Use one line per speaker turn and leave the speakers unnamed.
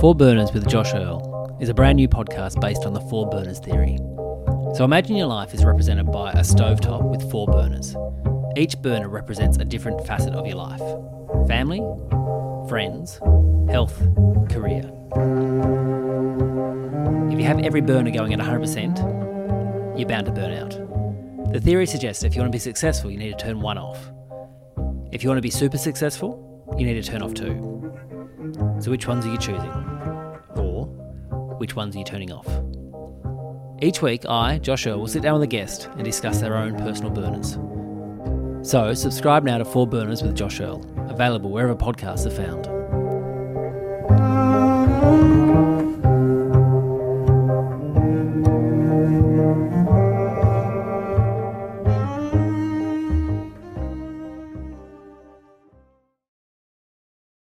Four Burners with Josh Earl is a brand new podcast based on the four burners theory. So imagine your life is represented by a stovetop with four burners. Each burner represents a different facet of your life family, friends, health, career. If you have every burner going at 100%, you're bound to burn out. The theory suggests if you want to be successful, you need to turn one off. If you want to be super successful, you need to turn off two. So, which ones are you choosing? Or which ones are you turning off? Each week, I, Josh Earl, will sit down with a guest and discuss their own personal burners. So, subscribe now to Four Burners with Josh Earl, available wherever podcasts are found.